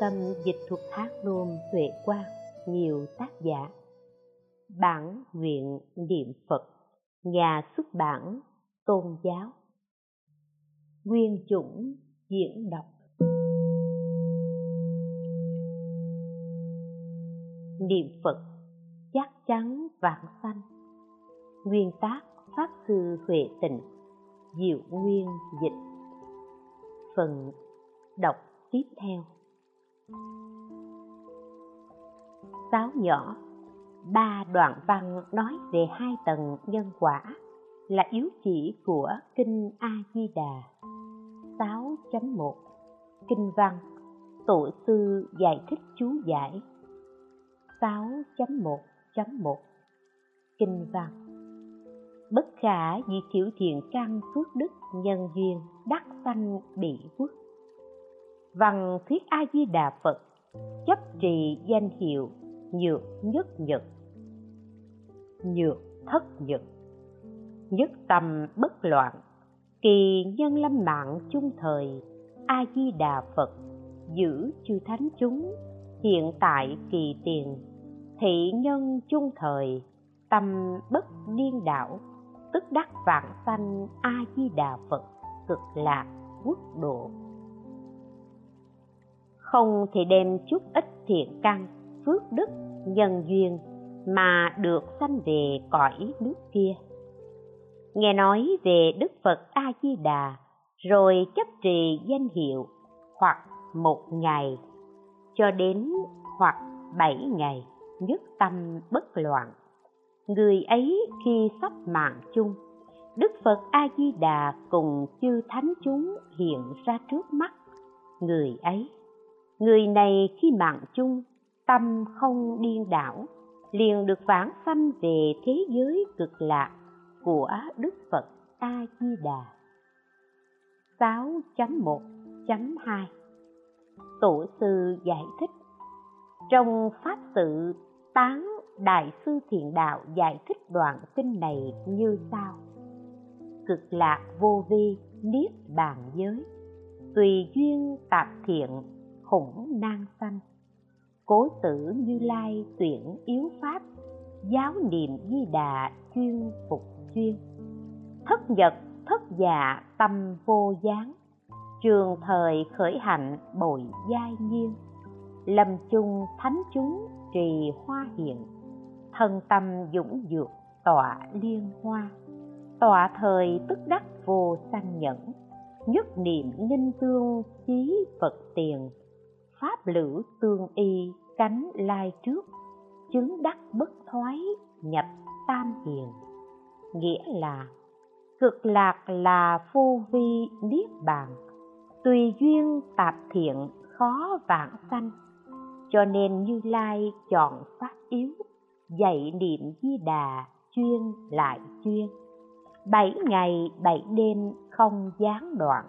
Tâm Dịch thuật Hát Nôm Tuệ Quang, nhiều tác giả. Bản nguyện niệm Phật, nhà xuất bản Tôn giáo. Nguyên chủng diễn đọc. Niệm Phật chắc chắn vạn sanh. Nguyên tác Pháp Sư Huệ Tịnh, Diệu Nguyên Dịch. Phần đọc tiếp theo Sáu nhỏ. Ba đoạn văn nói về hai tầng nhân quả là yếu chỉ của Kinh A-di-đà. 6.1 Kinh văn Tổ sư giải thích chú giải. 6.1.1 Kinh văn, Bất khả vì thiểu thiện căn phước đức nhân duyên đắc sanh bị quốc văn thuyết a di đà phật. Chấp trì danh hiệu nhược nhất nhật. Nhược thất nhật. Nhất tâm bất loạn, kỳ nhân lâm mạng chung thời, a di đà phật, giữ chư thánh chúng, hiện tại kỳ tiền, thị nhân chung thời, tâm bất điên đảo, tức đắc vạn sanh a di đà phật cực lạc quốc độ không thì đem chút ít thiện căn, phước đức, nhân duyên mà được sanh về cõi nước kia. Nghe nói về đức phật a di đà rồi chấp trì danh hiệu hoặc một ngày cho đến hoặc bảy ngày, nhất tâm bất loạn. Người ấy khi sắp mạng chung, đức phật a di đà cùng chư thánh chúng hiện ra trước mắt người ấy người này khi mạng chung, tâm không điên đảo, liền được vãng sanh về thế giới cực lạc của đức phật a di đà 6.1.2 Tổ sư giải thích. Trong Pháp sự tán Đại sư Thiện Đạo giải thích đoạn kinh này như sau. Cực lạc vô vi, niết bàn giới. Tùy duyên tạp thiện khủng nan sanh. Cố tử như lai tuyển yếu pháp, giáo niệm di đà chuyên phục chuyên. Thất nhật, thất dạ tâm vô gián, trường thời khởi hạnh bội giai nhiên. Lâm chung thánh chúng trì hoa hiện, thân tâm dũng dược tọa liên hoa. Tọa thời tức đắc vô sanh nhẫn, nhất niệm ninh tương chí phật tiền pháp lữ tương y cánh lai trước, chứng đắc bất thoái, nhập tam hiền. Nghĩa là, cực lạc là phu vi niết bàn, tùy duyên tạp thiện khó vãng sanh. Cho nên như lai chọn pháp yếu, dạy niệm di đà chuyên lại chuyên. Bảy ngày bảy đêm không gián đoạn,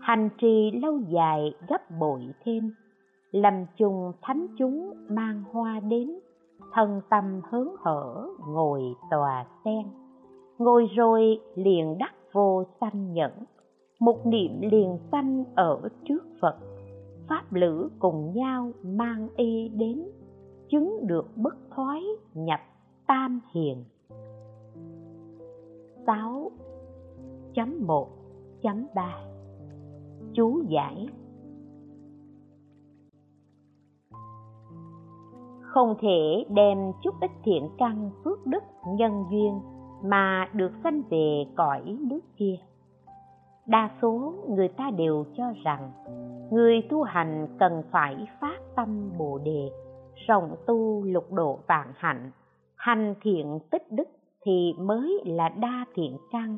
hành trì lâu dài gấp bội thêm lầm chung thánh chúng mang hoa đến, thân tâm hớn hở ngồi tòa sen. Ngồi rồi liền đắc vô sanh nhẫn, một niệm liền sanh ở trước phật. Pháp lữ cùng nhau mang y đến, chứng được bất thoái nhập tam hiền. 6.1.3 Chú giải không thể đem chút ít thiện căn phước đức nhân duyên mà được sanh về cõi nước kia. Đa số người ta đều cho rằng, người tu hành cần phải phát tâm bồ đề, rộng tu lục độ vạn hạnh, hành thiện tích đức thì mới là đa thiện căn,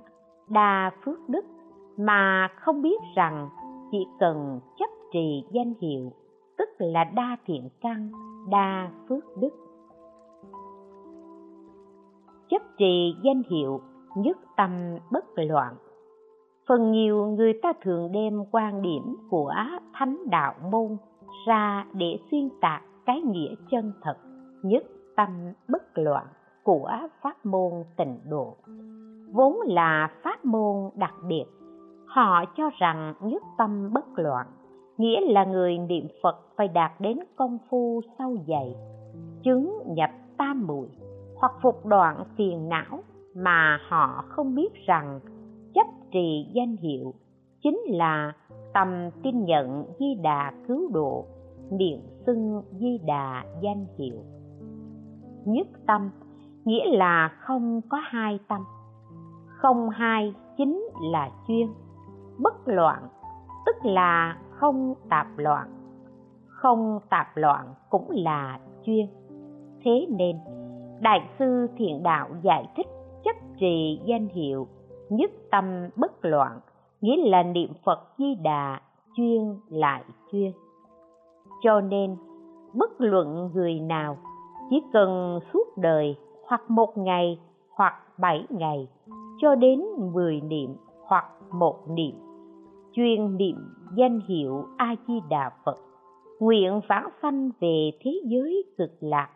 đa phước đức mà không biết rằng chỉ cần chấp trì danh hiệu tức là đa thiện căn, đa phước đức. Chấp trì danh hiệu nhất tâm bất loạn. Phần nhiều người ta thường đem quan điểm của thánh đạo môn ra để xuyên tạc cái nghĩa chân thật nhất tâm bất loạn của pháp môn tịnh độ. Vốn là pháp môn đặc biệt, họ cho rằng nhất tâm bất loạn nghĩa là người niệm phật phải đạt đến công phu sâu dày chứng nhập tam muội, hoặc phục đoạn phiền não mà họ không biết rằng chấp trì danh hiệu chính là tâm tin nhận di đà cứu độ, niệm xưng di đà danh hiệu. Nhất tâm, nghĩa là không có hai tâm. Không hai chính là chuyên bất loạn, tức là không tạp loạn. Không tạp loạn cũng là chuyên thế nên, đại sư thiện đạo giải thích chấp trì danh hiệu nhất tâm bất loạn, nghĩa là niệm phật di đà chuyên lại chuyên cho nên, bất luận người nào chỉ cần suốt đời hoặc một ngày hoặc bảy ngày, cho đến mười niệm hoặc một niệm chuyên niệm danh hiệu a di đà phật, nguyện vãng sanh về thế giới cực lạc.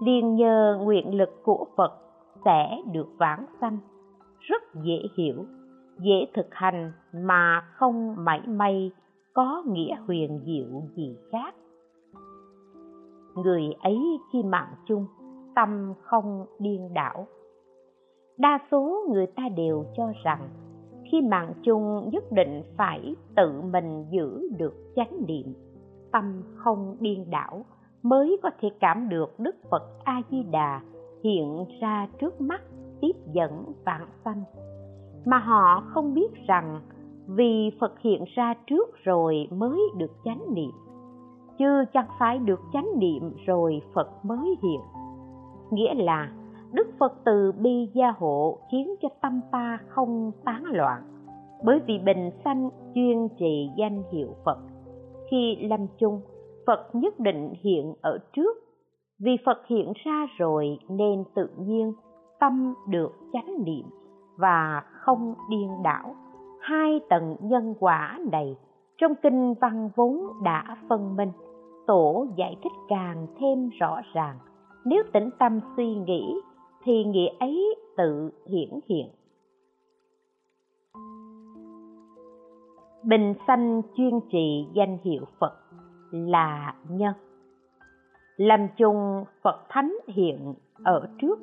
Liền nhờ nguyện lực của phật sẽ được vãng sanh. Rất dễ hiểu, dễ thực hành mà không mảy may có nghĩa huyền diệu gì khác. Người ấy khi mạng chung, tâm không điên đảo. Đa số người ta đều cho rằng khi mạng chung nhất định phải tự mình giữ được chánh niệm. Tâm không điên đảo mới có thể cảm được đức phật a di đà hiện ra trước mắt, tiếp dẫn vạn sanh. Mà họ không biết rằng vì phật hiện ra trước rồi mới được chánh niệm, chứ chẳng phải được chánh niệm rồi phật mới hiện. Nghĩa là đức phật từ bi gia hộ khiến cho tâm ta không tán loạn. Bởi vì bình sanh chuyên trì danh hiệu phật. Khi lâm chung, phật nhất định hiện ở trước. Vì phật hiện ra rồi nên tự nhiên tâm được chánh niệm và không điên đảo. Hai tầng nhân quả này trong kinh văn vốn đã phân minh, tổ giải thích càng thêm rõ ràng. Nếu tĩnh tâm suy nghĩ thì nghĩa ấy tự hiển hiện. Bình sanh chuyên trì danh hiệu phật là nhân. Làm chung phật thánh hiện ở trước,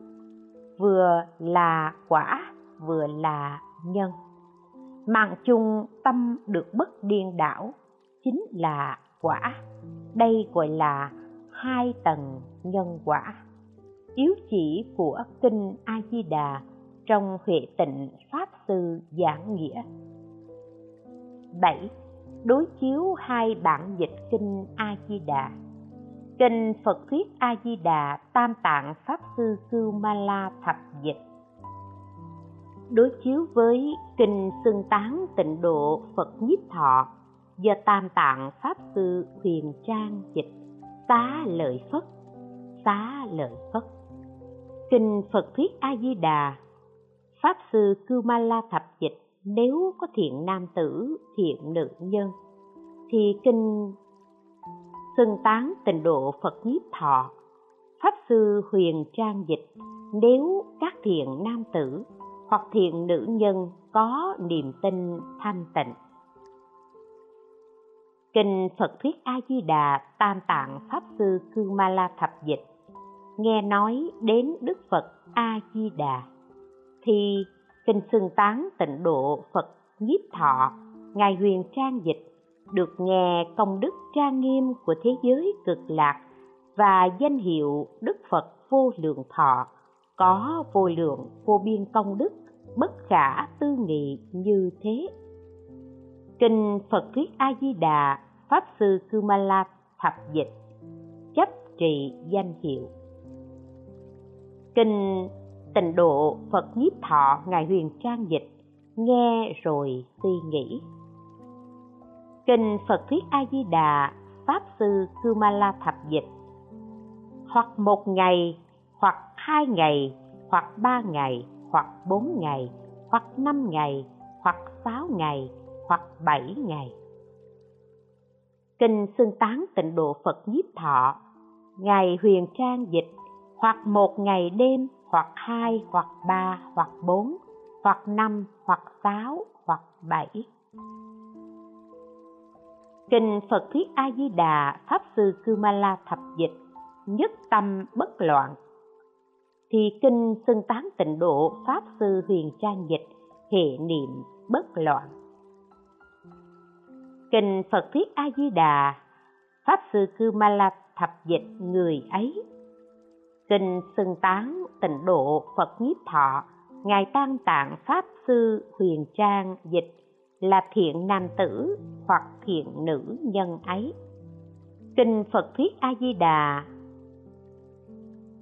vừa là quả, vừa là nhân. Mạng chung tâm được bất điên đảo, chính là quả. Đây gọi là hai tầng nhân quả chiếu chỉ của kinh a di đà trong huệ tịnh pháp sư giảng nghĩa 7. Đối chiếu hai bản dịch kinh A Di Đà. Kinh Phật thuyết A Di Đà Tam Tạng Pháp sư Cưu Ma La thập dịch. Đối chiếu với kinh Xưng Tán Tịnh Độ Phật Nhiếp Thọ do Tam Tạng Pháp sư Huyền Trang dịch. Xá lợi Phất, xá lợi Phất. Kinh Phật thuyết A Di Đà Pháp sư Cưu Ma La thập dịch nếu có thiện nam tử, thiện nữ nhân, thì kinh xưng tán tịnh độ phật nhiếp thọ, pháp sư huyền trang dịch, nếu các thiện nam tử hoặc thiện nữ nhân có niềm tin thanh tịnh. Kinh phật thuyết a di đà tam tạng pháp sư cư ma la thập dịch nghe nói đến đức phật a di đà thì kinh xưng tán tịnh độ Phật nhiếp thọ, Ngài huyền trang dịch, được nghe công đức trang nghiêm của thế giới cực lạc và danh hiệu Đức Phật vô lượng thọ, có vô lượng vô biên công đức, bất khả tư nghị như thế. Kinh Phật thuyết A-di-đà, Pháp Sư Kumala thập dịch, chấp trị danh hiệu. Kinh tịnh độ Phật nhiếp thọ Ngài Huyền Trang Dịch, nghe rồi suy nghĩ. Kinh Phật Thuyết A-di-đà, Pháp Sư Kumala Thập Dịch Hoặc một ngày, hoặc hai ngày, hoặc ba ngày, hoặc bốn ngày, hoặc năm ngày, hoặc sáu ngày, hoặc bảy ngày. Kinh Xưng Tán Tịnh Độ Phật Nhiếp Thọ Ngài Huyền Trang Dịch hoặc một ngày đêm, hoặc hai, hoặc ba, hoặc bốn, hoặc năm, hoặc sáu, hoặc bảy. Kinh phật thuyết a di đà pháp sư kumala thập dịch, nhất tâm bất loạn. Thì kinh xưng tán tịnh độ, pháp sư huyền trang dịch, hệ niệm bất loạn. Kinh phật thuyết a di đà pháp sư kumala thập dịch người ấy kinh xưng tán tịnh độ phật nhiếp thọ, ngài tam tạng pháp sư huyền trang dịch là thiện nam tử hoặc thiện nữ nhân ấy. Kinh phật thuyết a di đà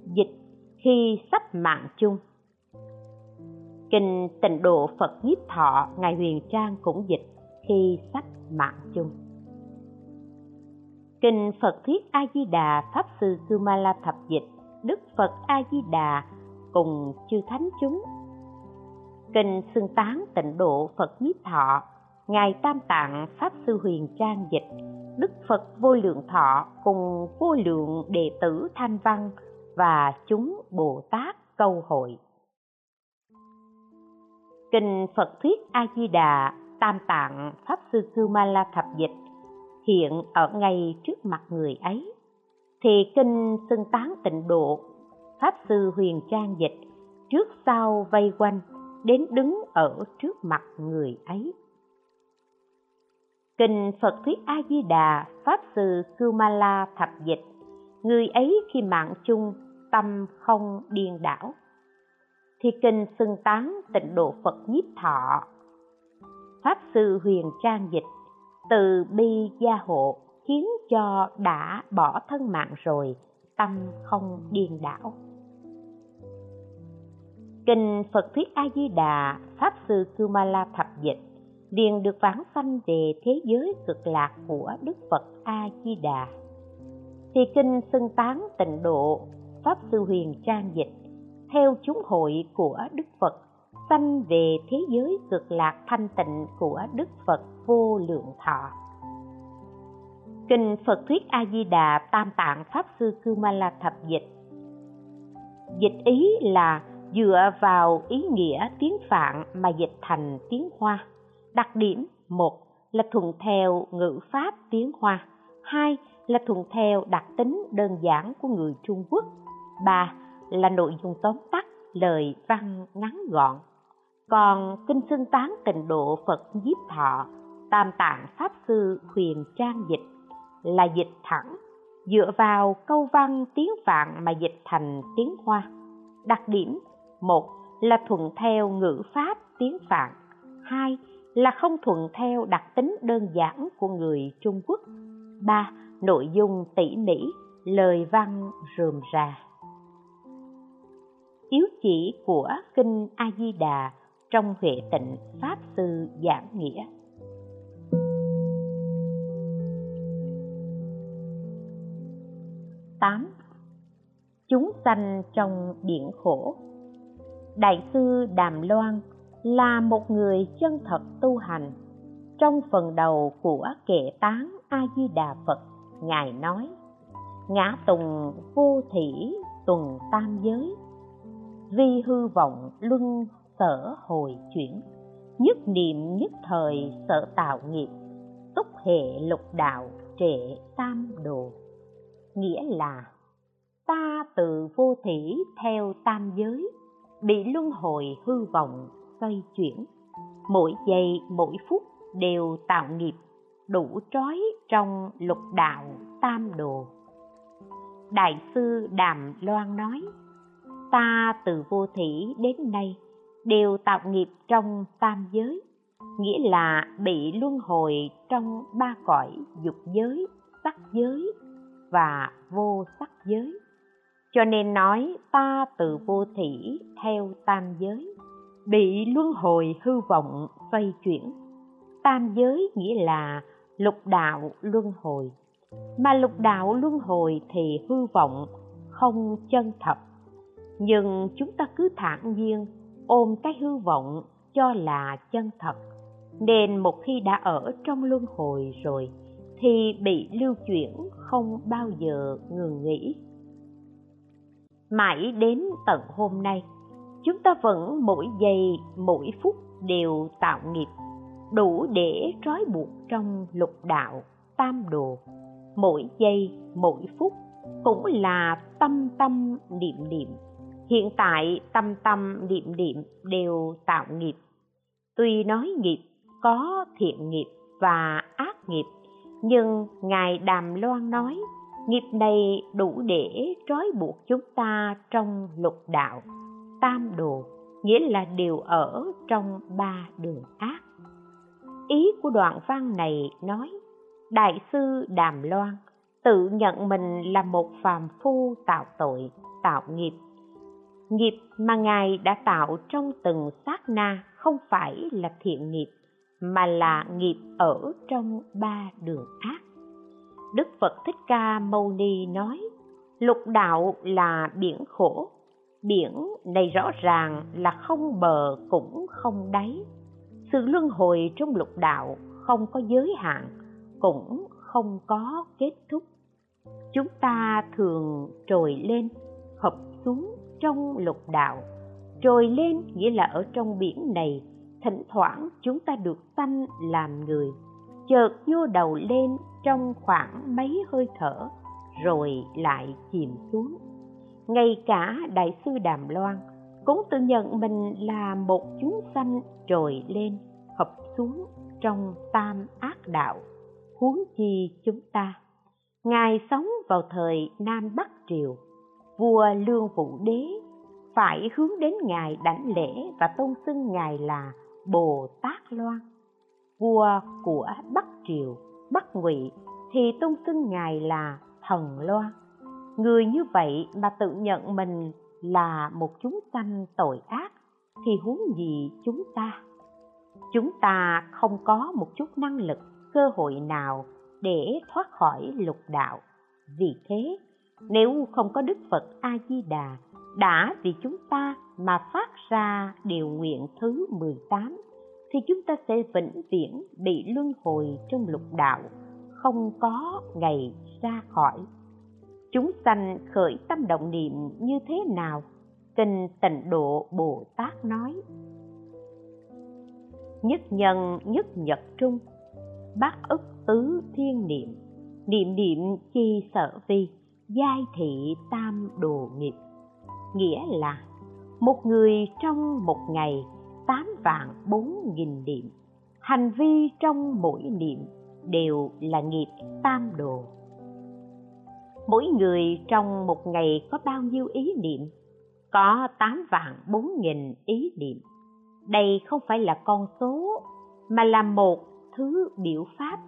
dịch khi sắp mạng chung. Kinh tịnh độ phật nhiếp thọ, ngài huyền trang cũng dịch khi sắp mạng chung. Kinh phật thuyết a di đà pháp sư kumala thập dịch đức phật a di đà cùng chư thánh chúng. Kinh xưng tán tịnh độ phật nhiếp thọ, ngài tam tạng pháp sư huyền trang dịch, đức phật vô lượng thọ cùng vô lượng đệ tử thanh văn và chúng bồ tát câu hội. Kinh phật thuyết a di đà tam tạng pháp sư Cư Ma La thập dịch hiện ở ngay trước mặt người ấy thì kinh xưng tán tịnh độ, pháp sư huyền trang dịch, trước sau vây quanh, đến đứng ở trước mặt người ấy. Kinh phật thuyết a di đà pháp sư kumala thập dịch, người ấy khi mạng chung, tâm không điên đảo. Thì kinh xưng tán tịnh độ phật nhiếp thọ, pháp sư huyền trang dịch, từ bi gia hộ khiến cho đã bỏ thân mạng rồi, tâm không điên đảo. Kinh phật thuyết a di đà pháp sư kumala thập dịch liền được vãng sanh về thế giới cực lạc của đức phật a di đà thì kinh xưng tán tịnh độ pháp sư huyền trang dịch theo chúng hội của đức phật, sanh về thế giới cực lạc thanh tịnh của đức phật vô lượng thọ kinh phật thuyết a di đà tam tạng pháp sư kumala thập dịch. Dịch ý là dựa vào ý nghĩa tiếng phạn mà dịch thành tiếng hoa. Đặc điểm, một là thuận theo ngữ pháp tiếng hoa. Hai là thuận theo đặc tính đơn giản của người trung quốc. Ba là nội dung tóm tắt, lời văn ngắn gọn. Còn kinh xưng tán tịnh độ phật diếp thọ, tam tạng pháp sư huyền trang dịch là dịch thẳng, dựa vào câu văn tiếng phạn mà dịch thành tiếng hoa. Đặc điểm, một là thuận theo ngữ pháp tiếng phạn hai là không thuận theo đặc tính đơn giản của người trung quốc, ba nội dung tỉ mỉ, lời văn rườm rà. Yếu chỉ của kinh a di đà trong huệ tịnh pháp sư giảng nghĩa. Tám. Chúng sanh trong biển khổ. Đại sư đàm loan là một người chân thật tu hành. Trong phần đầu của kệ tán a di đà phật, ngài nói, ngã tùng vô thỉ tuần tam giới. Vi hư vọng luân sở hồi chuyển. Nhất niệm nhất thời sở tạo nghiệp. Túc hệ lục đạo trệ tam đồ nghĩa là ta từ vô thỉ theo tam giới, bị luân hồi hư vọng, xoay chuyển. Mỗi giây, mỗi phút đều tạo nghiệp, đủ trói trong lục đạo tam đồ. Đại sư đàm loan nói, ta từ vô thủy đến nay đều tạo nghiệp trong tam giới, nghĩa là bị luân hồi trong ba cõi dục giới, sắc giới và vô sắc giới. Cho nên nói ta từ vô thủy theo tam giới, bị luân hồi hư vọng xoay chuyển. Tam giới nghĩa là lục đạo luân hồi. Mà lục đạo luân hồi thì hư vọng không chân thật. Nhưng chúng ta cứ thản nhiên ôm cái hư vọng cho là chân thật, nên một khi đã ở trong luân hồi rồi thì bị lưu chuyển không bao giờ ngừng nghỉ. Mãi đến tận hôm nay, chúng ta vẫn mỗi giây, mỗi phút đều tạo nghiệp, đủ để trói buộc trong lục đạo tam đồ. Mỗi giây, mỗi phút cũng là tâm tâm niệm niệm. Hiện tại tâm tâm niệm niệm đều tạo nghiệp. Tuy nói nghiệp có thiện nghiệp và ác nghiệp nhưng ngài đàm loan nói, nghiệp này đủ để trói buộc chúng ta trong lục đạo, tam đồ, nghĩa là đều ở trong ba đường ác. Ý của đoạn văn này nói, đại sư đàm loan, tự nhận mình là một phàm phu tạo tội, tạo nghiệp. Nghiệp mà ngài đã tạo trong từng sát na không phải là thiện nghiệp mà là nghiệp ở trong ba đường ác đức phật thích ca mâu ni nói, lục đạo là biển khổ, biển này rõ ràng là không bờ cũng không đáy. Sự luân hồi trong lục đạo không có giới hạn cũng không có kết thúc. Chúng ta thường trồi lên, hợp xuống trong lục đạo. Trồi lên nghĩa là ở trong biển này thỉnh thoảng chúng ta được sanh làm người. Chợt vô đầu lên trong khoảng mấy hơi thở, rồi lại chìm xuống. Ngay cả đại sư đàm loan cũng tự nhận mình là một chúng sanh trồi lên hợp xuống trong tam ác đạo, huống chi chúng ta. Ngài sống vào thời nam bắc triều, vua lương vũ đế phải hướng đến ngài đảnh lễ và tôn xưng ngài là bồ tát loan, vua của bắc triều, bắc ngụy, thì tôn xưng ngài là thần loan. Người như vậy mà tự nhận mình là một chúng sanh tội ác thì huống gì chúng ta? Chúng ta không có một chút năng lực, cơ hội nào để thoát khỏi lục đạo. Vì thế, nếu không có đức phật a di đà đã vì chúng ta mà phát ra điều nguyện thứ 18 thì chúng ta sẽ vĩnh viễn bị luân hồi trong lục đạo, không có ngày ra khỏi. Chúng sanh khởi tâm động niệm như thế nào? Kinh tịnh độ bồ tát nói. Nhất nhân, nhất nhật trung, bát ức tứ thiên niệm niệm niệm chi sở vi, giai thị tam đồ nghiệp nghĩa là một người trong một ngày tám vạn bốn nghìn niệm. Hành vi trong mỗi niệm đều là nghiệp tam đồ. Mỗi người trong một ngày có bao nhiêu ý niệm? Có tám vạn bốn nghìn ý niệm. Đây không phải là con số, mà là một thứ biểu pháp.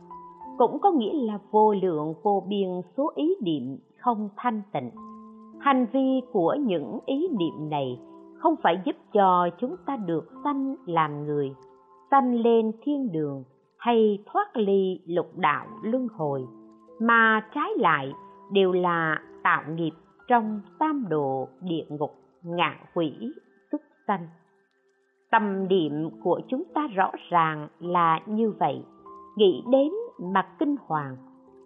Cũng có nghĩa là vô lượng vô biên số ý niệm không thanh tịnh hành vi của những ý niệm này không phải giúp cho chúng ta được sanh làm người, sanh lên thiên đường hay thoát ly lục đạo luân hồi, mà trái lại đều là tạo nghiệp trong tam độ địa ngục ngạ quỷ xuất sanh. Tâm niệm của chúng ta rõ ràng là như vậy, nghĩ đến mà kinh hoàng,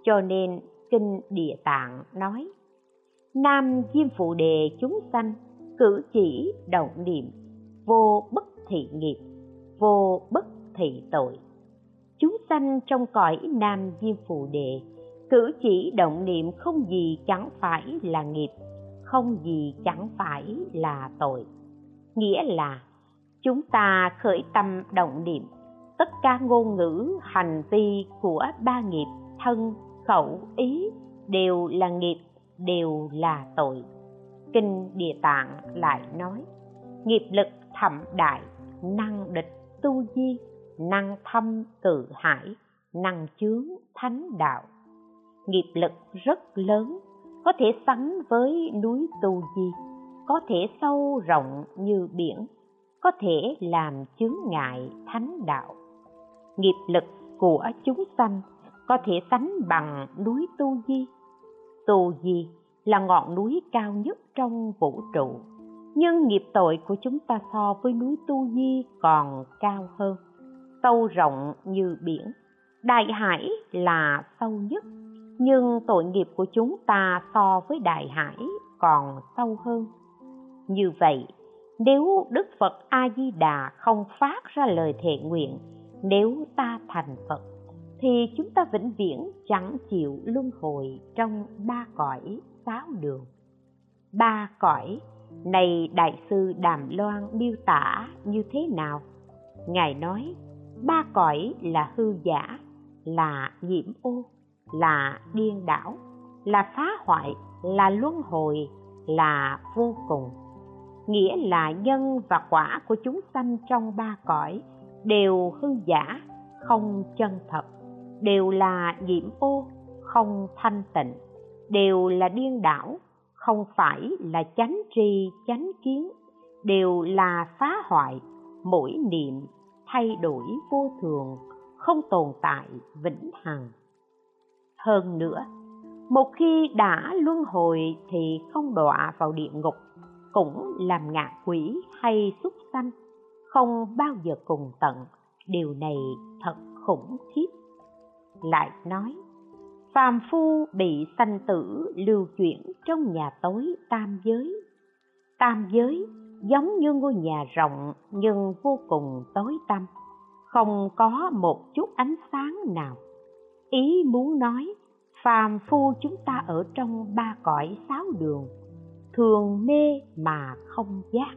cho nên kinh địa tạng nói nam diêm phụ đề chúng sanh, cử chỉ động niệm, vô bất thị nghiệp, vô bất thị tội. Chúng sanh trong cõi nam diêm phù đề, cử chỉ động niệm không gì chẳng phải là nghiệp, không gì chẳng phải là tội. Nghĩa là, chúng ta khởi tâm động niệm, tất cả ngôn ngữ, hành vi của ba nghiệp, thân, khẩu, ý đều là nghiệp đều là tội. Kinh địa tạng lại nói, nghiệp lực thậm đại, năng địch tu di, năng thâm tự hải, năng chướng thánh đạo. Nghiệp lực rất lớn, có thể sánh với núi tu di, có thể sâu rộng như biển, có thể làm chướng ngại thánh đạo. Nghiệp lực của chúng sanh có thể sánh bằng núi tu di tu di là ngọn núi cao nhất trong vũ trụ. Nhưng nghiệp tội của chúng ta so với núi tu di còn cao hơn, sâu rộng như biển. Đại hải là sâu nhất, nhưng tội nghiệp của chúng ta so với đại hải còn sâu hơn. Như vậy, nếu đức phật a di đà không phát ra lời thệ nguyện, nếu ta thành phật thì chúng ta vĩnh viễn chẳng chịu luân hồi trong ba cõi sáu đường. Ba cõi, này đại sư đàm loan miêu tả như thế nào? Ngài nói, ba cõi là hư giả, là nhiễm ô, là điên đảo, là phá hoại, là luân hồi, là vô cùng. Nghĩa là nhân và quả của chúng sanh trong ba cõi đều hư giả, không chân thật đều là nhiễm ô, không thanh tịnh, đều là điên đảo, không phải là chánh tri, chánh kiến, đều là phá hoại, mỗi niệm thay đổi vô thường, không tồn tại, vĩnh hằng. Hơn nữa, một khi đã luân hồi thì không đọa vào địa ngục, cũng làm ngạ quỷ hay súc sanh, không bao giờ cùng tận, điều này thật khủng khiếp lại nói, phàm phu bị sanh tử lưu chuyển trong nhà tối tam giới. Tam giới giống như ngôi nhà rộng nhưng vô cùng tối tăm, không có một chút ánh sáng nào. Ý muốn nói, phàm phu chúng ta ở trong ba cõi sáu đường, thường mê mà không giác.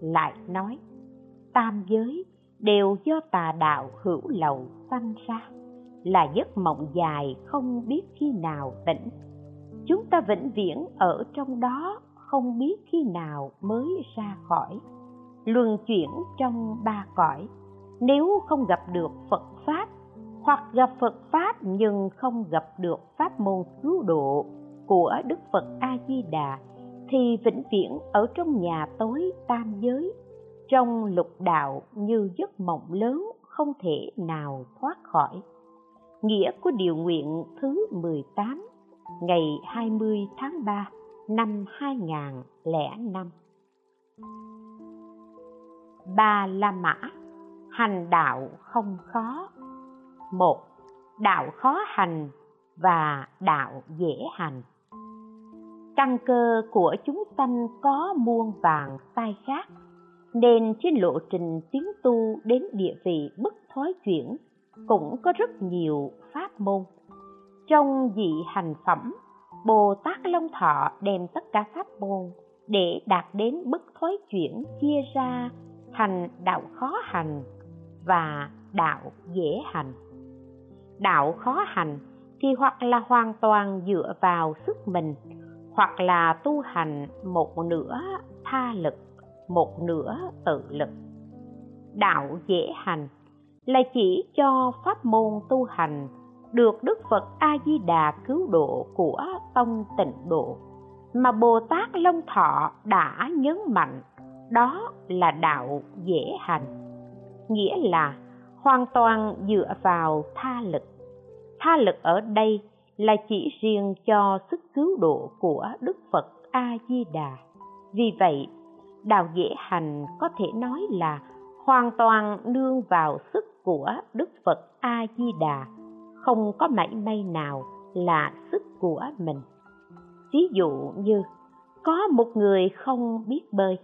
Lại nói, tam giới đều do tà đạo hữu lậu sanh ra là giấc mộng dài không biết khi nào tỉnh. Chúng ta vĩnh viễn ở trong đó không biết khi nào mới ra khỏi. Luân chuyển trong ba cõi. Nếu không gặp được phật pháp, hoặc gặp phật pháp nhưng không gặp được pháp môn cứu độ của đức phật a di đà thì vĩnh viễn ở trong nhà tối tam giới, trong lục đạo như giấc mộng lớn không thể nào thoát khỏi nghĩa của điều nguyện thứ 18 ngày 20 tháng 3 năm 2005. Ba La Mã, Hành đạo không khó một, Đạo khó hành và đạo dễ hành Căn cơ của chúng sanh có muôn vàng sai khác, Nên trên lộ trình tiến tu đến địa vị bất thói chuyển cũng có rất nhiều pháp môn. Trong dị hành phẩm, bồ tát long thọ đem tất cả pháp môn để đạt đến bất thối chuyển chia ra thành đạo khó hành và đạo dễ hành. Đạo khó hành thì hoặc là hoàn toàn dựa vào sức mình, hoặc là tu hành một nửa tha lực, một nửa tự lực. Đạo dễ hành là chỉ cho pháp môn tu hành được Đức Phật A Di Đà cứu độ của tông tịnh độ. Mà Bồ Tát Long Thọ đã nhấn mạnh đó là đạo dễ hành, nghĩa là hoàn toàn dựa vào tha lực. Tha lực ở đây là chỉ riêng cho sức cứu độ của Đức Phật A Di Đà vì vậy, đạo dễ hành có thể nói là hoàn toàn nương vào sức của Đức Phật A Di Đà, không có mảy may nào là sức của mình. Ví dụ như có một người không biết bơi,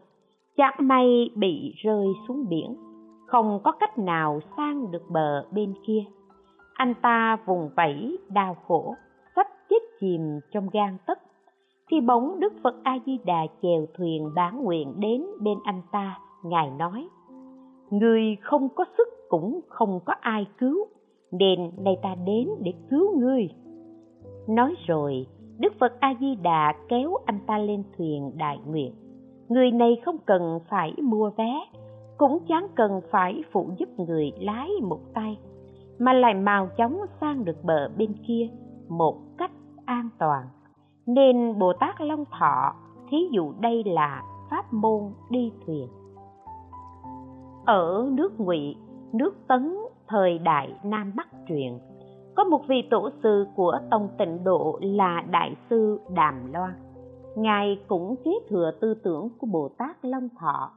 chẳng may bị rơi xuống biển, không có cách nào sang được bờ bên kia. Anh ta vùng vẫy đau khổ, sắp chết chìm trong gan tấc thì bóng Đức Phật A Di Đà chèo thuyền bán nguyện đến bên anh ta, ngài nói: "Người không có sức cũng không có ai cứu, nên nay ta đến để cứu ngươi. Nói rồi, đức phật a di đà kéo anh ta lên thuyền đại nguyện. Người này không cần phải mua vé, cũng chẳng cần phải phụ giúp người lái một tay, mà lại mau chóng sang được bờ bên kia một cách an toàn. Nên bồ tát long thọ thí dụ đây là pháp môn đi thuyền. Ở nước ngụy nước tấn thời đại nam bắc truyền có một vị tổ sư của tông tịnh độ là đại sư đàm loan. Ngài cũng kế thừa tư tưởng của bồ tát long thọ.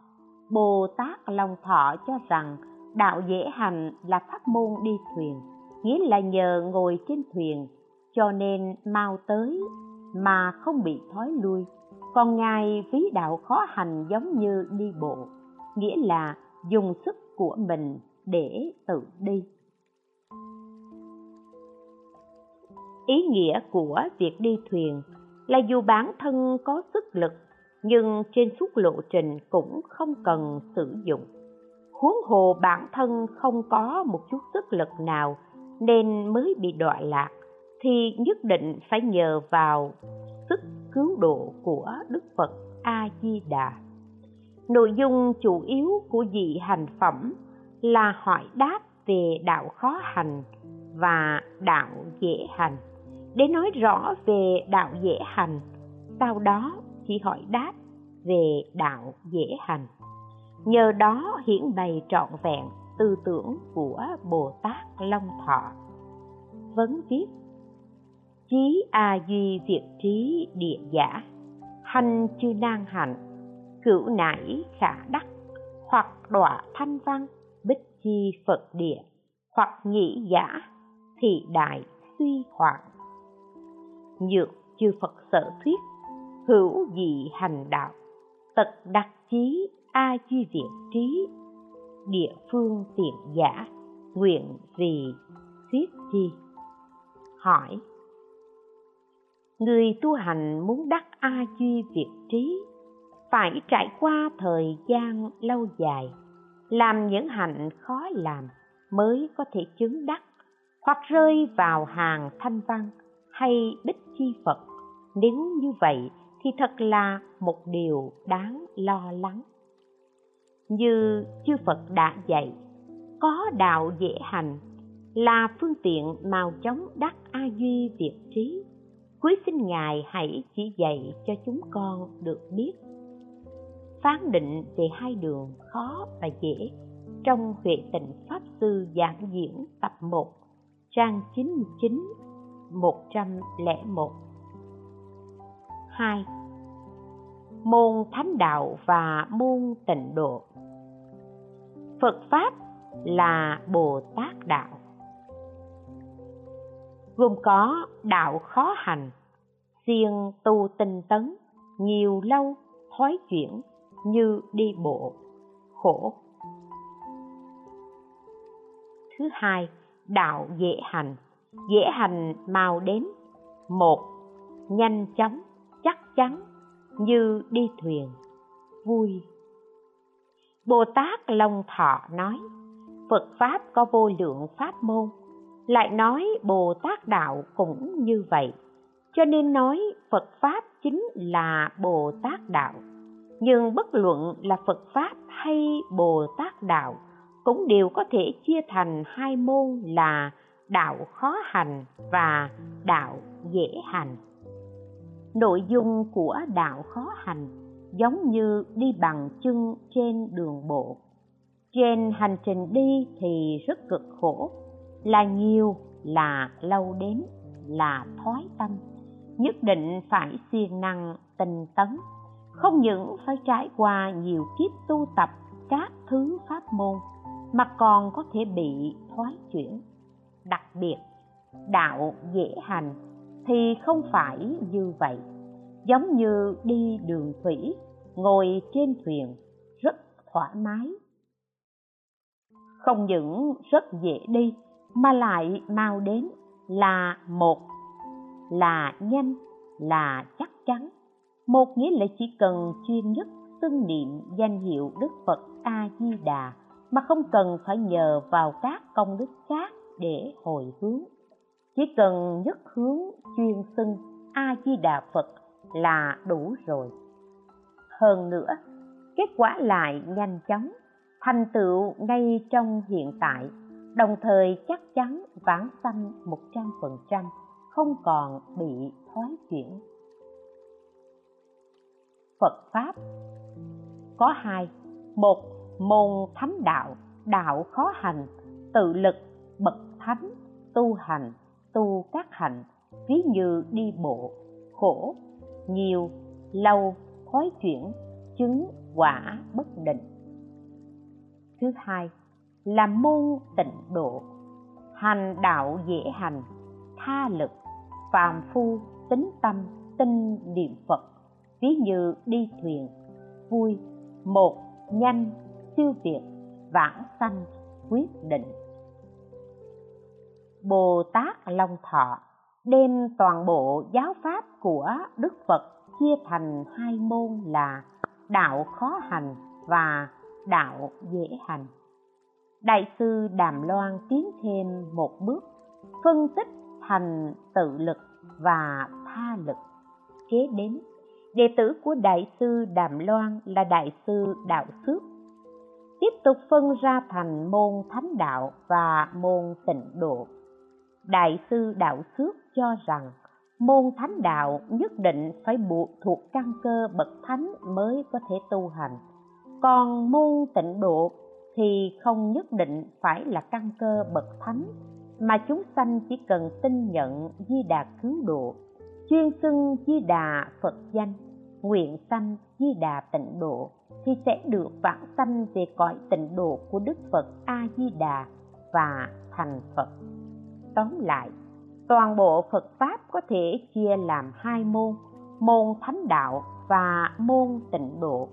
Bồ tát long thọ cho rằng đạo dễ hành là pháp môn đi thuyền, nghĩa là nhờ ngồi trên thuyền, cho nên mau tới mà không bị thói lui. Còn ngài ví đạo khó hành giống như đi bộ, nghĩa là dùng sức của mình để tự đi. Ý nghĩa của việc đi thuyền là dù bản thân có sức lực, nhưng trên suốt lộ trình cũng không cần sử dụng. Huống hồ bản thân không có một chút sức lực nào nên mới bị đọa lạc, thì nhất định phải nhờ vào sức cứu độ của đức phật a di đà. Nội dung chủ yếu của dị hành phẩm là hỏi đáp về đạo khó hành và đạo dễ hành. Để nói rõ về đạo dễ hành, sau đó chỉ hỏi đáp về đạo dễ hành. Nhờ đó hiển bày trọn vẹn tư tưởng của bồ tát long thọ. Vấn viết, chí a duy việt trí địa giả hành chư nan hạnh, cửu nải khả đắc, hoặc đọa thanh văn chi phật địa, hoặc nhĩ giả, thì đại suy hoạn. Nhược chư phật sở thuyết, hữu dị hành đạo, tật đặc chí, a chi viện trí. Địa phương tiện giả, nguyện vì thuyết chi? Hỏi, người tu hành muốn đắc a duy việt trí, phải trải qua thời gian lâu dài làm những hạnh khó làm mới có thể chứng đắc. Hoặc rơi vào hàng thanh văn hay bích chi phật nếu như vậy thì thật là một điều đáng lo lắng. Như chư phật đã dạy, có đạo dễ hành là phương tiện màu chóng đắc a duy việt trí. Cuối xin ngài hãy chỉ dạy cho chúng con được biết phán định về hai đường khó và dễ trong Huệ Tịnh Pháp Sư giảng diễn tập 1, trang 99, 101. 2. Môn Thánh Đạo và môn Tịnh Độ Phật Pháp là Bồ Tát Đạo gồm có đạo khó hành, siêng tu tinh tấn, nhiều lâu, thói chuyển như đi bộ, khổ. Thứ hai, đạo dễ hành. Dễ hành mau đến. Một, nhanh chóng, chắc chắn, như đi thuyền, vui. Bồ Tát Long Thọ nói, Phật Pháp có vô lượng pháp môn, lại nói Bồ Tát Đạo cũng như vậy. Cho nên nói Phật Pháp chính là Bồ Tát Đạo nhưng bất luận là phật pháp hay bồ tát đạo cũng đều có thể chia thành hai môn là đạo khó hành và đạo dễ hành. Nội dung của đạo khó hành giống như đi bằng chân trên đường bộ. Trên hành trình đi thì rất cực khổ, là nhiều, là lâu đến, là thói tâm, nhất định phải siêng năng tinh tấn không những phải trải qua nhiều kiếp tu tập các thứ pháp môn, mà còn có thể bị thoái chuyển. Đặc biệt, đạo dễ hành thì không phải như vậy. Giống như đi đường thủy, ngồi trên thuyền, rất thoải mái. Không những rất dễ đi, mà lại mau đến là một, là nhanh, là chắc chắn một nghĩa là chỉ cần chuyên nhất xưng niệm danh hiệu đức phật a di đà mà không cần phải nhờ vào các công đức khác để hồi hướng. Chỉ cần nhất hướng chuyên xưng a di đà phật là đủ rồi. Hơn nữa, kết quả lại nhanh chóng, thành tựu ngay trong hiện tại, đồng thời chắc chắn vãng sanh một trăm phần trăm, không còn bị thoái chuyển. Phật Pháp Có hai Một môn thánh đạo, đạo khó hành, tự lực, bậc thánh, tu hành, tu các hành, ví như đi bộ, khổ, nhiều, lâu, thói chuyển, chứng quả bất định. Thứ hai là môn tịnh độ, hành đạo dễ hành, tha lực, phàm phu, tính tâm, tinh niệm Phật ví như đi thuyền, vui, một, nhanh, siêu việt, vãng sanh, quyết định. Bồ tát long thọ đem toàn bộ giáo pháp của đức phật chia thành hai môn là đạo khó hành và đạo dễ hành. Đại sư đàm loan tiến thêm một bước, phân tích thành tự lực và tha lực, kế đến đệ tử của đại sư đàm loan là đại sư đạo xước. Tiếp tục phân ra thành môn thánh đạo và môn tịnh độ. Đại sư đạo xước cho rằng, môn thánh đạo nhất định phải buộc thuộc căn cơ bậc thánh mới có thể tu hành. Còn môn tịnh độ thì không nhất định phải là căn cơ bậc thánh, mà chúng sanh chỉ cần tin nhận di đà cứu độ, chuyên xưng di đà phật danh nguyện sanh di đà tịnh độ thì sẽ được vãng sanh về cõi tịnh độ của đức phật a di đà và thành phật. Tóm lại, toàn bộ phật pháp có thể chia làm hai môn môn thánh đạo và môn tịnh độ.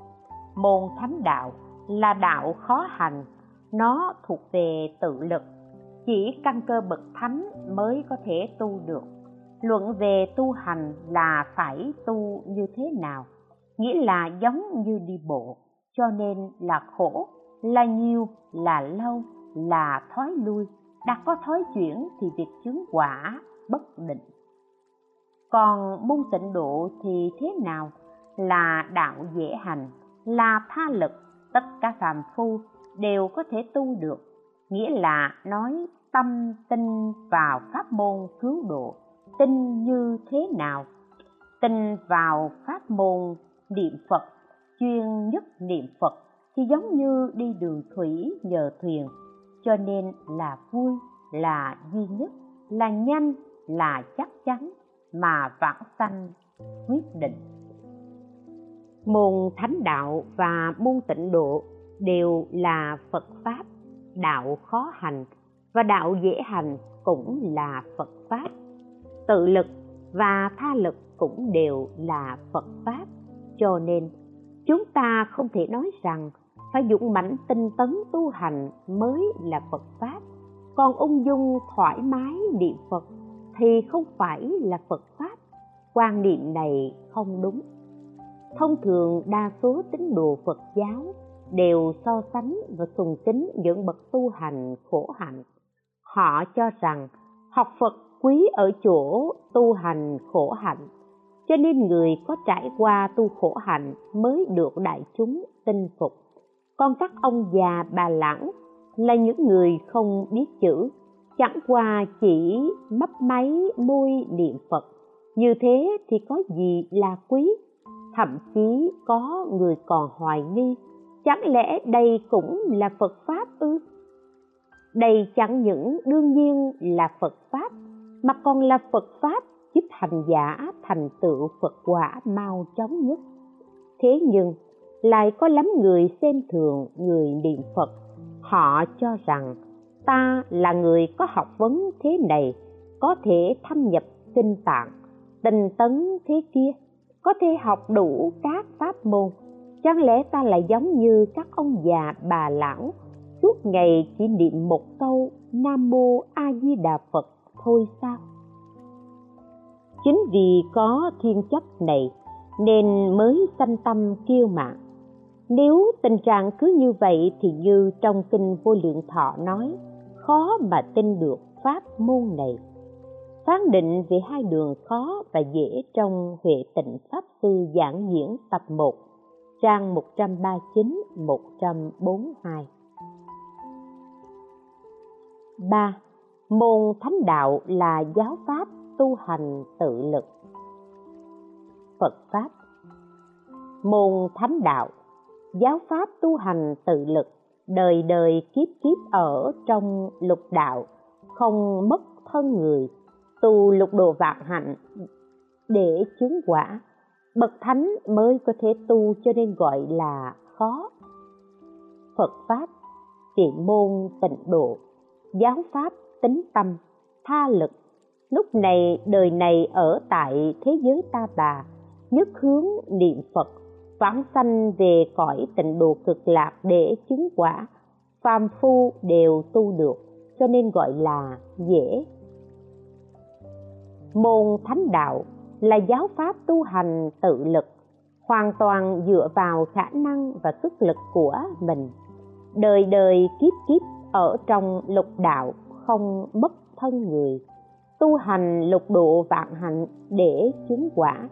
Môn thánh đạo là đạo khó hành, nó thuộc về tự lực, chỉ căn cơ bậc thánh mới có thể tu được luận về tu hành là phải tu như thế nào, nghĩa là giống như đi bộ, cho nên là khổ, là nhiều, là lâu, là thói lui. Đã có thói chuyển thì việc chứng quả bất định. Còn môn tịnh độ thì thế nào? Là đạo dễ hành, là tha lực, tất cả phàm phu đều có thể tu được, nghĩa là nói tâm tin vào pháp môn cứu độ tin như thế nào? Tin vào pháp môn niệm phật, chuyên nhất niệm phật thì giống như đi đường thủy nhờ thuyền, cho nên là vui, là duy nhất, là nhanh, là chắc chắn mà vãng sanh, quyết định. Môn thánh đạo và môn tịnh độ đều là phật pháp, đạo khó hành, và đạo dễ hành cũng là phật pháp tự lực và tha lực cũng đều là phật pháp. Cho nên, chúng ta không thể nói rằng phải dũng mãnh tinh tấn tu hành mới là phật pháp. Còn ung dung thoải mái niệm phật thì không phải là phật pháp. Quan niệm này không đúng. Thông thường đa số tín đồ phật giáo đều so sánh và sùng kính những bậc tu hành khổ hạnh. Họ cho rằng học phật quý ở chỗ tu hành khổ hạnh. Cho nên người có trải qua tu khổ hạnh mới được đại chúng tin phục. Còn các ông già bà lãng là những người không biết chữ, chẳng qua chỉ mấp máy môi niệm phật. Như thế thì có gì là quý? Thậm chí có người còn hoài nghi, chẳng lẽ đây cũng là phật pháp ư? Đây chẳng những đương nhiên là phật pháp mà còn là phật pháp giúp hành giả thành tựu phật quả mau chóng nhất. Thế nhưng, lại có lắm người xem thường người niệm phật. Họ cho rằng, ta là người có học vấn thế này, có thể thâm nhập kinh tạng, tinh tấn thế kia, có thể học đủ các pháp môn. Chẳng lẽ ta lại giống như các ông già bà lão, suốt ngày chỉ niệm một câu nam mô a di đà phật? Thôi sao chính vì có thiên chấp này nên mới sanh tâm kiêu mạn nếu tình trạng cứ như vậy thì như trong kinh vô lượng thọ nói khó mà tin được pháp môn này phán định về hai đường khó và dễ trong Huệ Tịnh Pháp Sư giảng diễn tập 1, trang 139-142. 3. Môn Thánh Đạo là giáo pháp tu hành tự lực. Phật Pháp. Môn Thánh Đạo Giáo pháp tu hành tự lực, đời đời kiếp kiếp ở trong lục đạo, không mất thân người, tu lục độ vạn hạnh để chứng quả bậc thánh mới có thể tu cho nên gọi là khó. Phật pháp. Tiện môn tịnh độ giáo pháp tính tâm, tha lực. Lúc này, đời này ở tại thế giới ta bà, nhất hướng niệm phật, vãng sanh về cõi tịnh độ cực lạc để chứng quả. Phàm phu đều tu được, cho nên gọi là dễ. Môn thánh đạo là giáo pháp tu hành tự lực, hoàn toàn dựa vào khả năng và sức lực của mình. Đời đời kiếp kiếp ở trong lục đạo không mất thân người, tu hành lục độ vạn hạnh để chứng quả.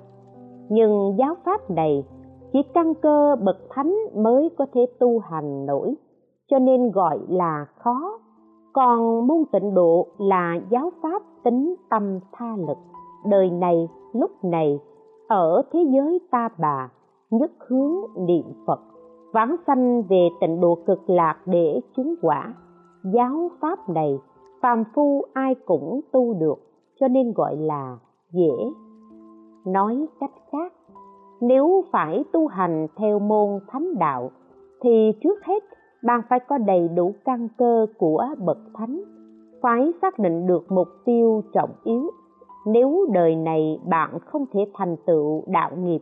Nhưng giáo pháp này chỉ căn cơ bậc thánh mới có thể tu hành nổi, cho nên gọi là khó. Còn môn tịnh độ là giáo pháp tính tâm tha lực. Đời này, lúc này, ở thế giới ta bà, nhất hướng niệm phật, vãng sanh về tịnh độ cực lạc để chứng quả. Giáo pháp này phàm phu ai cũng tu được, cho nên gọi là dễ. Nói cách khác, nếu phải tu hành theo môn thánh đạo, thì trước hết bạn phải có đầy đủ căn cơ của bậc thánh, phải xác định được mục tiêu trọng yếu. Nếu đời này bạn không thể thành tựu đạo nghiệp,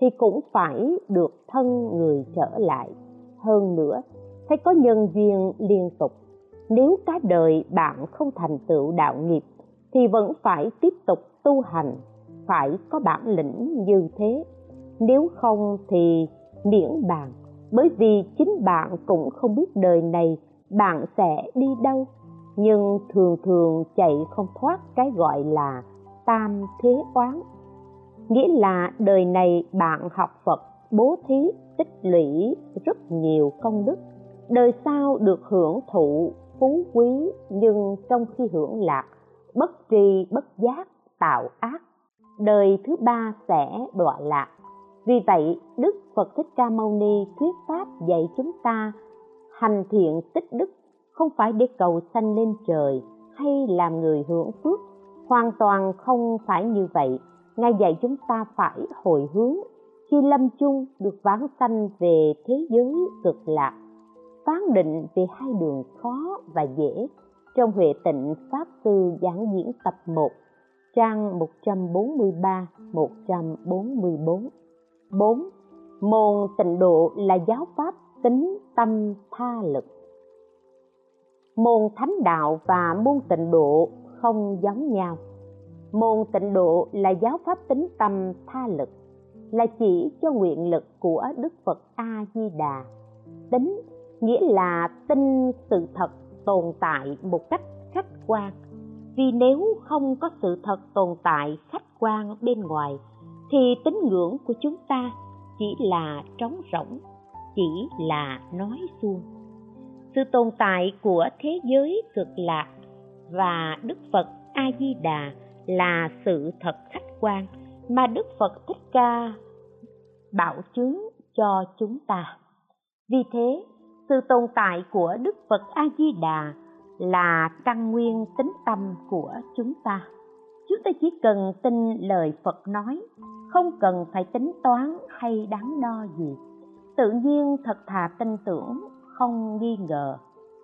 thì cũng phải được thân người trở lại. Hơn nữa, phải có nhân duyên liên tục nếu cả đời bạn không thành tựu đạo nghiệp, thì vẫn phải tiếp tục tu hành, phải có bản lĩnh như thế. Nếu không thì miễn bàn, bởi vì chính bạn cũng không biết đời này bạn sẽ đi đâu. Nhưng thường thường chạy không thoát cái gọi là tam thế oán. Nghĩa là đời này bạn học phật, bố thí, tích lũy rất nhiều công đức. Đời sau được hưởng thụ phú quý, nhưng trong khi hưởng lạc, bất tri, bất giác, tạo ác, đời thứ ba sẽ đọa lạc. Vì vậy, đức phật thích ca mâu ni thuyết pháp dạy chúng ta hành thiện tích đức không phải để cầu sanh lên trời hay làm người hưởng phước. Hoàn toàn không phải như vậy. Ngài dạy chúng ta phải hồi hướng. Khi lâm chung được vãng sanh về thế giới cực lạc phán định về hai đường khó và dễ trong Huệ Tịnh Pháp Sư giảng diễn tập 1, trang 143, 144. 4. Môn tịnh độ là giáo pháp tính tâm tha lực. Môn thánh đạo và môn tịnh độ không giống nhau. Môn tịnh độ là giáo pháp tính tâm tha lực, là chỉ cho nguyện lực của Đức Phật A Di Đà. Tính nghĩa là tin sự thật tồn tại một cách khách quan. Vì nếu không có sự thật tồn tại khách quan bên ngoài, thì tín ngưỡng của chúng ta chỉ là trống rỗng, chỉ là nói suông. Sự tồn tại của thế giới cực lạc và đức phật a di đà là sự thật khách quan mà đức phật thích ca bảo chứng cho chúng ta. Vì thế sự tồn tại của đức phật a di đà là căn nguyên tính tâm của chúng ta. Chúng ta chỉ cần tin lời phật nói, không cần phải tính toán hay đắn đo gì. Tự nhiên thật thà tin tưởng, không nghi ngờ,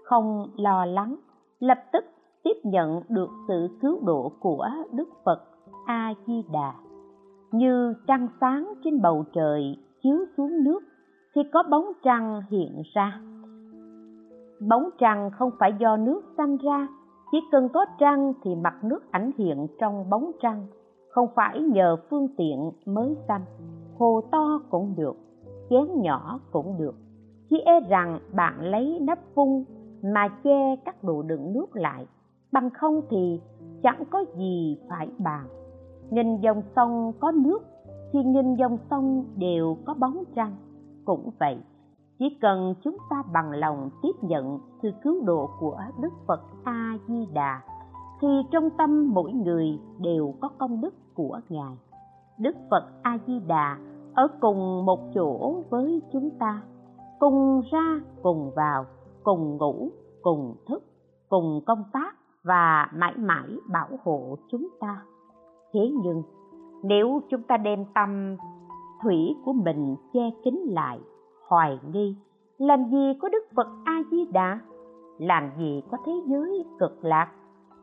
không lo lắng, lập tức tiếp nhận được sự cứu độ của đức phật a di đà như trăng sáng trên bầu trời chiếu xuống nước, thì có bóng trăng hiện ra bóng trăng không phải do nước sanh ra, chỉ cần có trăng thì mặt nước ảnh hiện trong bóng trăng, không phải nhờ phương tiện mới sanh hồ to cũng được, chén nhỏ cũng được. Chỉ e rằng bạn lấy nắp vung mà che các đồ đựng nước lại, bằng không thì chẳng có gì phải bàn. Nhìn dòng sông có nước thì nhìn dòng sông đều có bóng trăng, cũng vậy chỉ cần chúng ta bằng lòng tiếp nhận sự cứu độ của đức phật a di đà thì trong tâm mỗi người đều có công đức của ngài. Đức phật a di đà ở cùng một chỗ với chúng ta, cùng ra, cùng vào, cùng ngủ, cùng thức, cùng công tác và mãi mãi bảo hộ chúng ta. Thế nhưng, nếu chúng ta đem tâm thủy của mình che kín lại hoài nghi, làm gì có đức phật a di đà làm gì có thế giới cực lạc?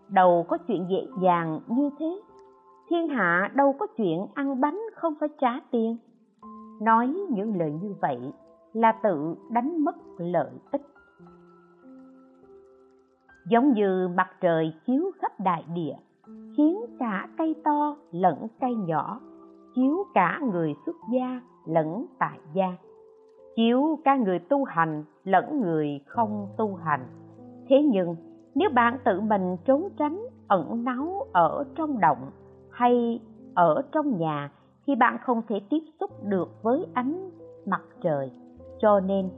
Đâu có chuyện dễ dàng như thế. Thiên hạ đâu có chuyện ăn bánh không phải trả tiền. Nói những lời như vậy là tự đánh mất lợi ích. Giống như mặt trời chiếu khắp đại địa, khiến cả cây to lẫn cây nhỏ, chiếu cả người xuất gia lẫn tại gia chiếu cả người tu hành lẫn người không tu hành. Thế nhưng, nếu bạn tự mình trốn tránh, ẩn náu ở trong động hay ở trong nhà, thì bạn không thể tiếp xúc được với ánh mặt trời. Cho nên,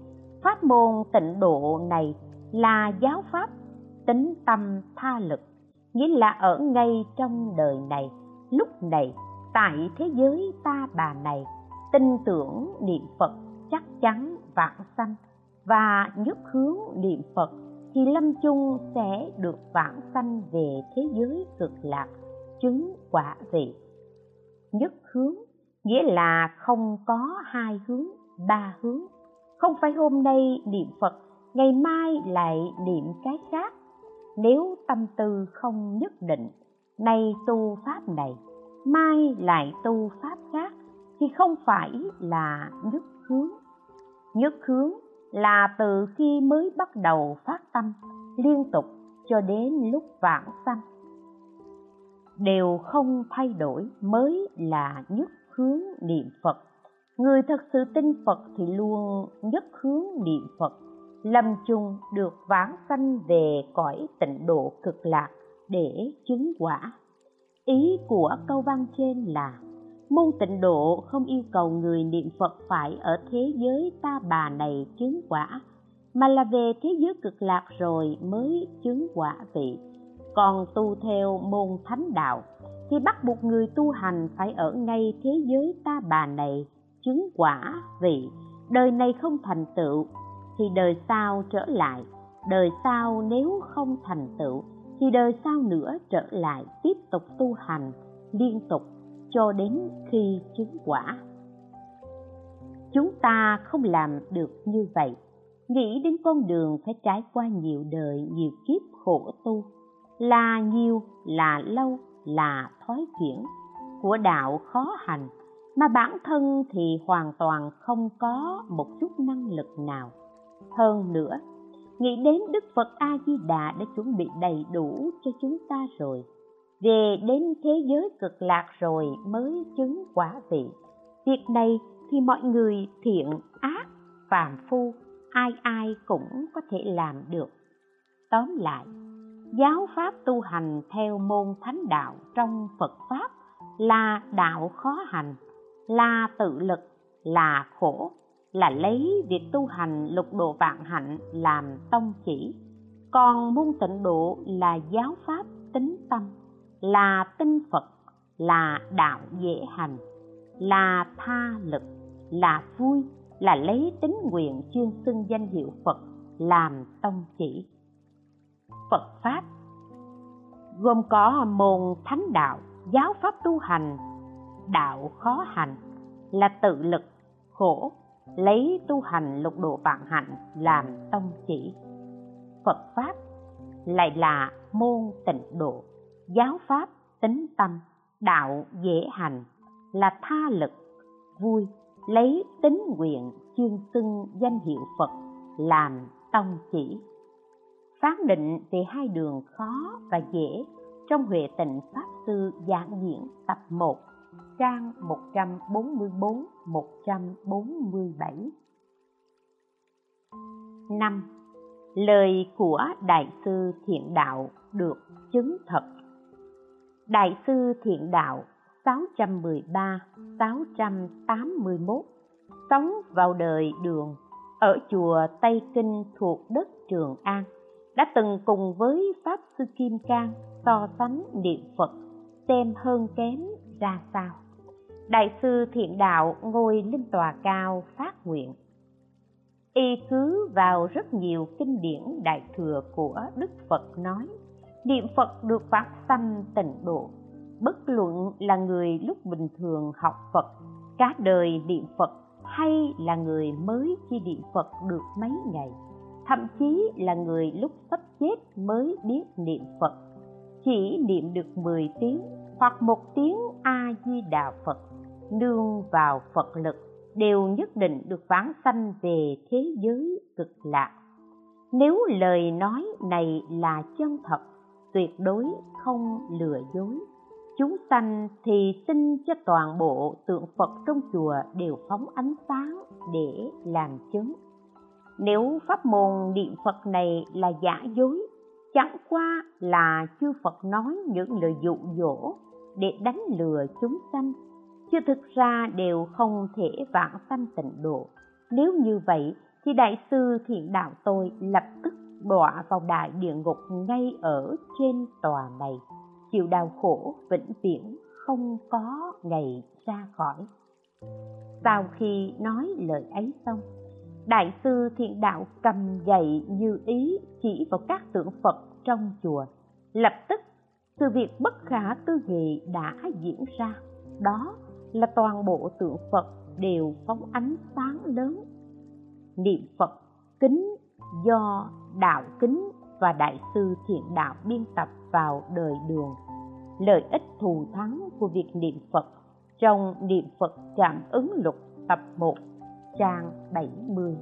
pháp môn tịnh độ này là giáo pháp tính tâm tha lực, nghĩa là ở ngay trong đời này. Lúc này, tại thế giới ta bà này, tin tưởng niệm phật chắc chắn vãng sanh và nhất hướng niệm phật thì lâm chung sẽ được vãng sanh về thế giới cực lạc, chứng quả vị. Nhất hướng nghĩa là không có hai hướng, ba hướng. Không phải hôm nay niệm phật, ngày mai lại niệm cái khác. Nếu tâm tư không nhất định, nay tu pháp này, mai lại tu pháp khác, thì không phải là nhất hướng nhất hướng là từ khi mới bắt đầu phát tâm liên tục cho đến lúc vãng sanh. Đều không thay đổi mới là nhất hướng niệm phật. Người thật sự tin phật thì luôn nhất hướng niệm phật, lâm chung được vãng sanh về cõi tịnh độ cực lạc để chứng quả. Ý của câu văn trên là môn tịnh độ không yêu cầu người niệm phật phải ở thế giới ta bà này chứng quả, mà là về thế giới cực lạc rồi mới chứng quả vị. Còn tu theo môn thánh đạo, thì bắt buộc người tu hành phải ở ngay thế giới ta bà này chứng quả vị. Đời này không thành tựu, thì đời sau trở lại. Đời sau nếu không thành tựu, thì đời sau nữa trở lại tiếp tục tu hành liên tục cho đến khi chứng quả. Chúng ta không làm được như vậy. Nghĩ đến con đường phải trải qua nhiều đời, nhiều kiếp khổ tu. Là nhiều, là lâu, là thói chuyển. Của đạo khó hành, mà bản thân thì hoàn toàn không có một chút năng lực nào. Hơn nữa, nghĩ đến đức phật a di đà đã chuẩn bị đầy đủ cho chúng ta rồi về đến thế giới cực lạc rồi mới chứng quả vị. Việc này thì mọi người thiện, ác, phàm phu, ai ai cũng có thể làm được. Tóm lại, giáo pháp tu hành theo môn thánh đạo trong phật pháp là đạo khó hành, là tự lực, là khổ, là lấy việc tu hành lục độ vạn hạnh làm tông chỉ. Còn môn tịnh độ là giáo pháp tính tâm là tinh phật, là đạo dễ hành, là tha lực, là vui, là lấy tính nguyện chuyên xưng danh hiệu phật làm tông chỉ. Phật pháp gồm có môn thánh đạo, giáo pháp tu hành, đạo khó hành, là tự lực, khổ, lấy tu hành lục độ vạn hạnh làm tông chỉ. Phật pháp lại là môn tịnh độ giáo pháp tính tâm đạo dễ hành là tha lực vui lấy tính nguyện chuyên xưng danh hiệu phật làm tông chỉ phán định về hai đường khó và dễ trong Huệ Tịnh Pháp Sư giảng diễn tập 1, trang 144 147. 5. Lời của Đại sư Thiện Đạo được chứng thật. Đại sư Thiện Đạo 613-681 sống vào đời đường ở chùa Tây Kinh thuộc đất Trường An đã từng cùng với Pháp Sư Kim Cang so sánh niệm Phật xem hơn kém ra sao. Đại sư Thiện Đạo ngồi lên tòa cao phát nguyện. Y cứ vào rất nhiều kinh điển đại thừa của Đức Phật nói, niệm Phật được phát sanh tịnh độ, bất luận là người lúc bình thường học Phật, cả đời niệm Phật hay là người mới khi niệm Phật được mấy ngày thậm chí là người lúc sắp chết mới biết niệm Phật. Chỉ niệm được 10 tiếng hoặc một tiếng A-di-đà Phật, nương vào Phật lực, đều nhất định được vãng sanh về thế giới cực lạc. Nếu lời nói này là chân thật, tuyệt đối không lừa dối. Chúng sanh thì xin cho toàn bộ tượng phật trong chùa đều phóng ánh sáng để làm chứng. Nếu pháp môn niệm phật này là giả dối, chẳng qua là chư phật nói những lời dụ dỗ để đánh lừa chúng sanh, chứ thực ra đều không thể vãng sanh tịnh độ. Nếu như vậy thì đại sư thiện đạo tôi lập tức đọa vào đại địa ngục ngay ở trên tòa này. Chịu đau khổ vĩnh viễn không có ngày ra khỏi. Sau khi nói lời ấy xong, đại sư thiện đạo cầm gậy như ý chỉ vào các tượng phật trong chùa. Lập tức, sự việc bất khả tư nghị đã diễn ra. Đó là toàn bộ tượng phật đều phóng ánh sáng lớn. Niệm phật kính do đạo kính và đại sư thiện đạo biên tập vào đời đường. Lợi ích thù thắng của việc niệm phật trong niệm phật cảm ứng lục tập 1 trang 70